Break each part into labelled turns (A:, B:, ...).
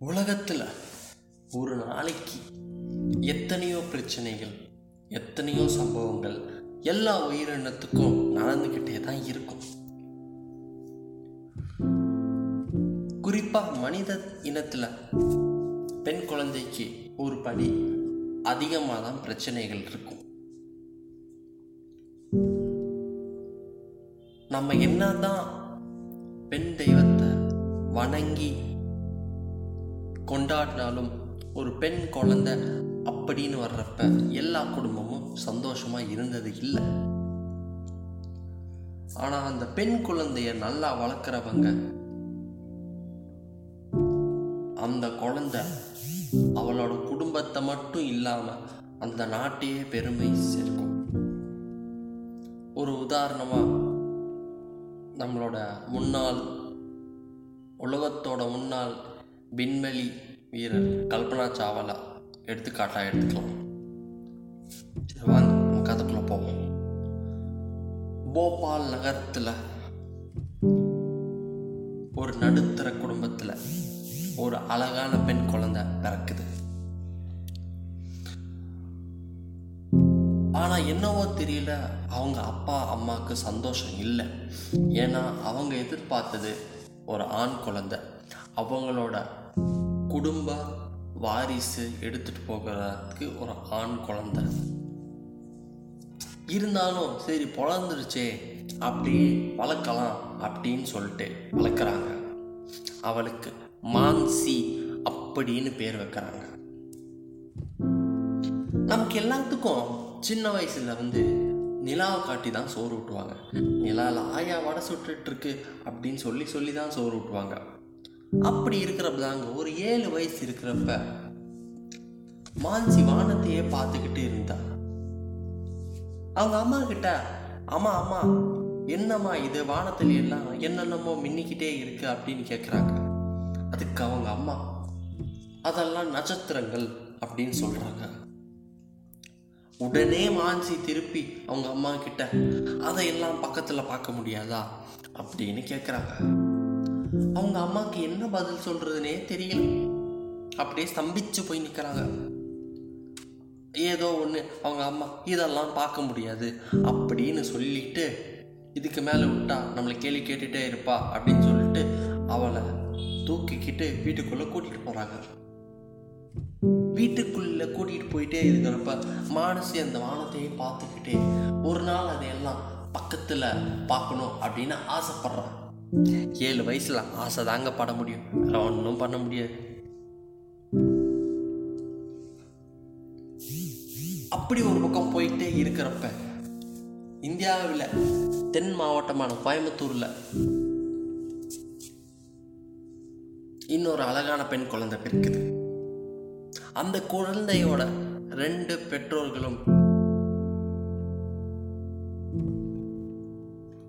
A: உலகத்தில் ஒரு நாளைக்கு எத்தனையோ பிரச்சனைகள் எத்தனையோ சம்பவங்கள் எல்லா உயிரினத்துக்கும் நடந்துக்கிட்டே தான் இருக்கும். குறிப்பாக மனித இனத்தில் பெண் குழந்தைக்கு ஒரு படி அதிகமாக தான் பிரச்சனைகள் இருக்கும். நம்ம என்ன தான் பெண் தெய்வத்தை வணங்கி கொண்டாடினாலும் ஒரு பெண் குழந்தை அப்படின்னு வர்றப்ப எல்லா குடும்பமும் சந்தோஷமாக இருந்தது இல்லை. ஆனால் அந்த பெண் குழந்தைய நல்லா வளர்க்குறவங்க அந்த குழந்தை அவளோட குடும்பத்தை மட்டும் இல்லாமல் அந்த நாட்டையே பெருமை சேர்க்கும். ஒரு உதாரணமாக நம்மளோட முன்னாள் உலகத்தோட முன்னாள் விண்வெளி வீரர் கல்பனா சாவலா எடுத்துக்காட்டாக எடுத்துக்கலாம். சரி, வாங்க நம்ம போவோம். போபால் நகரத்தில் ஒரு நடுத்தர குடும்பத்தில் ஒரு அழகான பெண் குழந்தை பிறக்குது. ஆனால் என்னவோ தெரியல அவங்க அப்பா அம்மாவுக்கு சந்தோஷம் இல்லை. ஏன்னா அவங்க எதிர்பார்த்தது ஒரு ஆண் குழந்தை. அவங்களோட குடும்ப வாரிசு எடுத்துட்டு போகிறதுக்கு ஒரு ஆண் குழந்தை. இருந்தாலும் சரி பிறந்துருச்சே அப்படி வளர்க்கலாம் அப்படின்னு சொல்லிட்டு வளர்க்குறாங்க. அவளுக்கு மான்சி அப்படின்னு பேர் வைக்கிறாங்க. நமக்கு எல்லாத்துக்கும் சின்ன வயசுல வந்து நிலாவை காட்டி தான் சோறு ஊட்டுவாங்க. நிலாவில் ஆயா வடை சுட்டுட்டு இருக்கு அப்படின்னு சொல்லி சொல்லி தான் சோறு ஊட்டுவாங்க. அப்படி இருக்கிறப்ப தாங்க ஒரு ஏழு வயசு இருக்கிறப்ப மான்சி வானத்தையே பார்த்துக்கிட்டு இருந்தா. அவங்க அம்மா கிட்ட அம்மா அம்மா என்னம்மா இது? வானத்துல எல்லாம் என்னென்னமோ மின்னிக்கிட்டே இருக்கு அப்படின்னு கேட்குறாங்க அதுக்கு அவங்க அம்மா அதெல்லாம் நட்சத்திரங்கள் அப்படின்னு சொல்றாங்க. உடனே மாஞ்சி திருப்பி அவங்க அம்மா கிட்ட அதையெல்லாம் பக்கத்துல பார்க்க முடியாதா? அப்படின்னு கேட்குறாங்க அவங்க அம்மாவுக்கு என்ன பதில் சொல்கிறதுனே தெரியல. அப்படியே ஸ்தம்பிச்சு போய் நிற்கிறாங்க ஏதோ ஒன்று அவங்க அம்மா இதெல்லாம் பார்க்க முடியாது அப்படின்னு சொல்லிட்டு இதுக்கு மேலே விட்டா நம்மளை கேள்வி கேட்டுட்டே இருப்பா அப்படின்னு சொல்லிட்டு அவளை தூக்கிக்கிட்டு வீட்டுக்குள்ளே கூட்டிகிட்டு போகிறாங்க வீட்டுக்குள்ள கூட்டிகிட்டு போயிட்டே இருக்கிறப்ப மானசி அந்த வானத்தையே பார்த்துக்கிட்டே ஒரு நாள் அதையெல்லாம் பக்கத்தில் பார்க்கணும் அப்படின்னு ஆசைப்படுறான். ஏழு வயசுல ஆசை தாங்க பட முடியும். வேற ஒன்றும் பண்ண முடியாது. அப்படி ஒரு பக்கம் போயிட்டே இருக்கிறப்ப இந்தியாவில் தென் மாவட்டமான கோயம்புத்தூர்ல இன்னொரு அழகான பெண் குழந்தை பிறக்குது. அந்த குழந்தையோட ரெண்டு பெற்றோர்களும்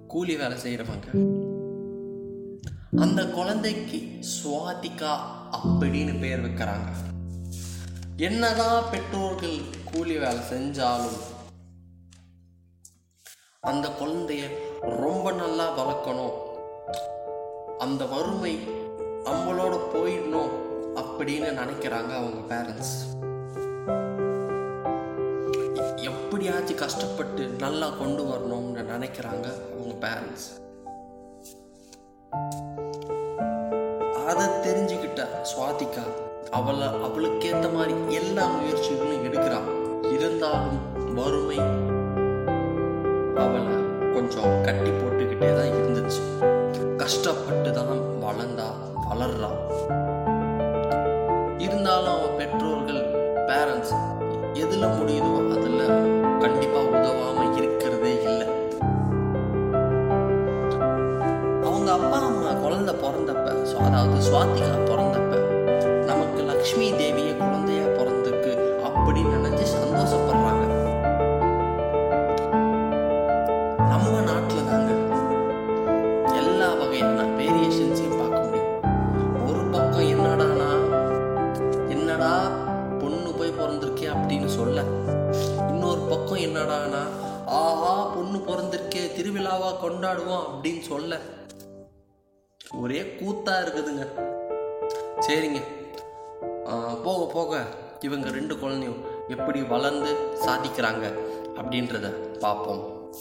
A: கூலி வேலை செய்கிறவங்க அந்த குழந்தைக்கு சுவாதிகா அப்படின்னு பேர் வைக்கிறாங்க. என்னதான் பெற்றோர்கள் கூலி வேலை செஞ்சாலும் அந்த குழந்தைய ரொம்ப நல்லா வளர்க்கணும். அந்த வறுமை நம்மளோட போயிடணும் அப்படின்னு நினைக்கிறாங்க அவங்க பேரண்ட்ஸ் எப்படியாச்சும் கஷ்டப்பட்டு நல்லா கொண்டு வரணும்னு நினைக்கிறாங்க அவங்க பேரண்ட்ஸ் அதை தெரிஞ்சுக்கிட்ட சுவாதிகா அவளை அவளுக்கேத்த மாதிரி எல்லா முயற்சிகளும் எடுக்கிறா. இருந்தாலும் வறுமை அவளை கொஞ்சம் கட்டி போட்டுக்கிட்டே தான் இருந்துச்சு. கஷ்டப்பட்டு தான் வளர்ந்தா வளர்றா. இருந்தாலும் அவன் பெற்றோர்கள் பேரண்ட்ஸ் எதுல முடியுதோ அது சுவாதிகா பிறந்தப்ப நமக்கு லக்ஷ்மி தேவிய குழந்தையா பிறந்திருக்கு அப்படின்னு நினைச்சு சந்தோஷப்படுறாங்க. நம்ம நாட்டுல தாங்க எல்லா வகையான வேரியேஷன்ஸையும் பார்க்க முடியும். ஒரு பக்கம் என்னடானா என்னடா பொண்ணு போய் பிறந்திருக்கே அப்படின்னு சொல்ல இன்னொரு பக்கம் என்னடானா ஆஹா பொண்ணு பிறந்திருக்கே திருவிழாவா கொண்டாடுவோம் அப்படின்னு சொல்ல ஒரே கூத்தா இருக்குதுங்க. சரிங்க. போக போக இவங்க ரெண்டு குழந்தையும் எப்படி வளர்ந்து சாதிக்கிறாங்க அப்படின்றத பார்ப்போம்.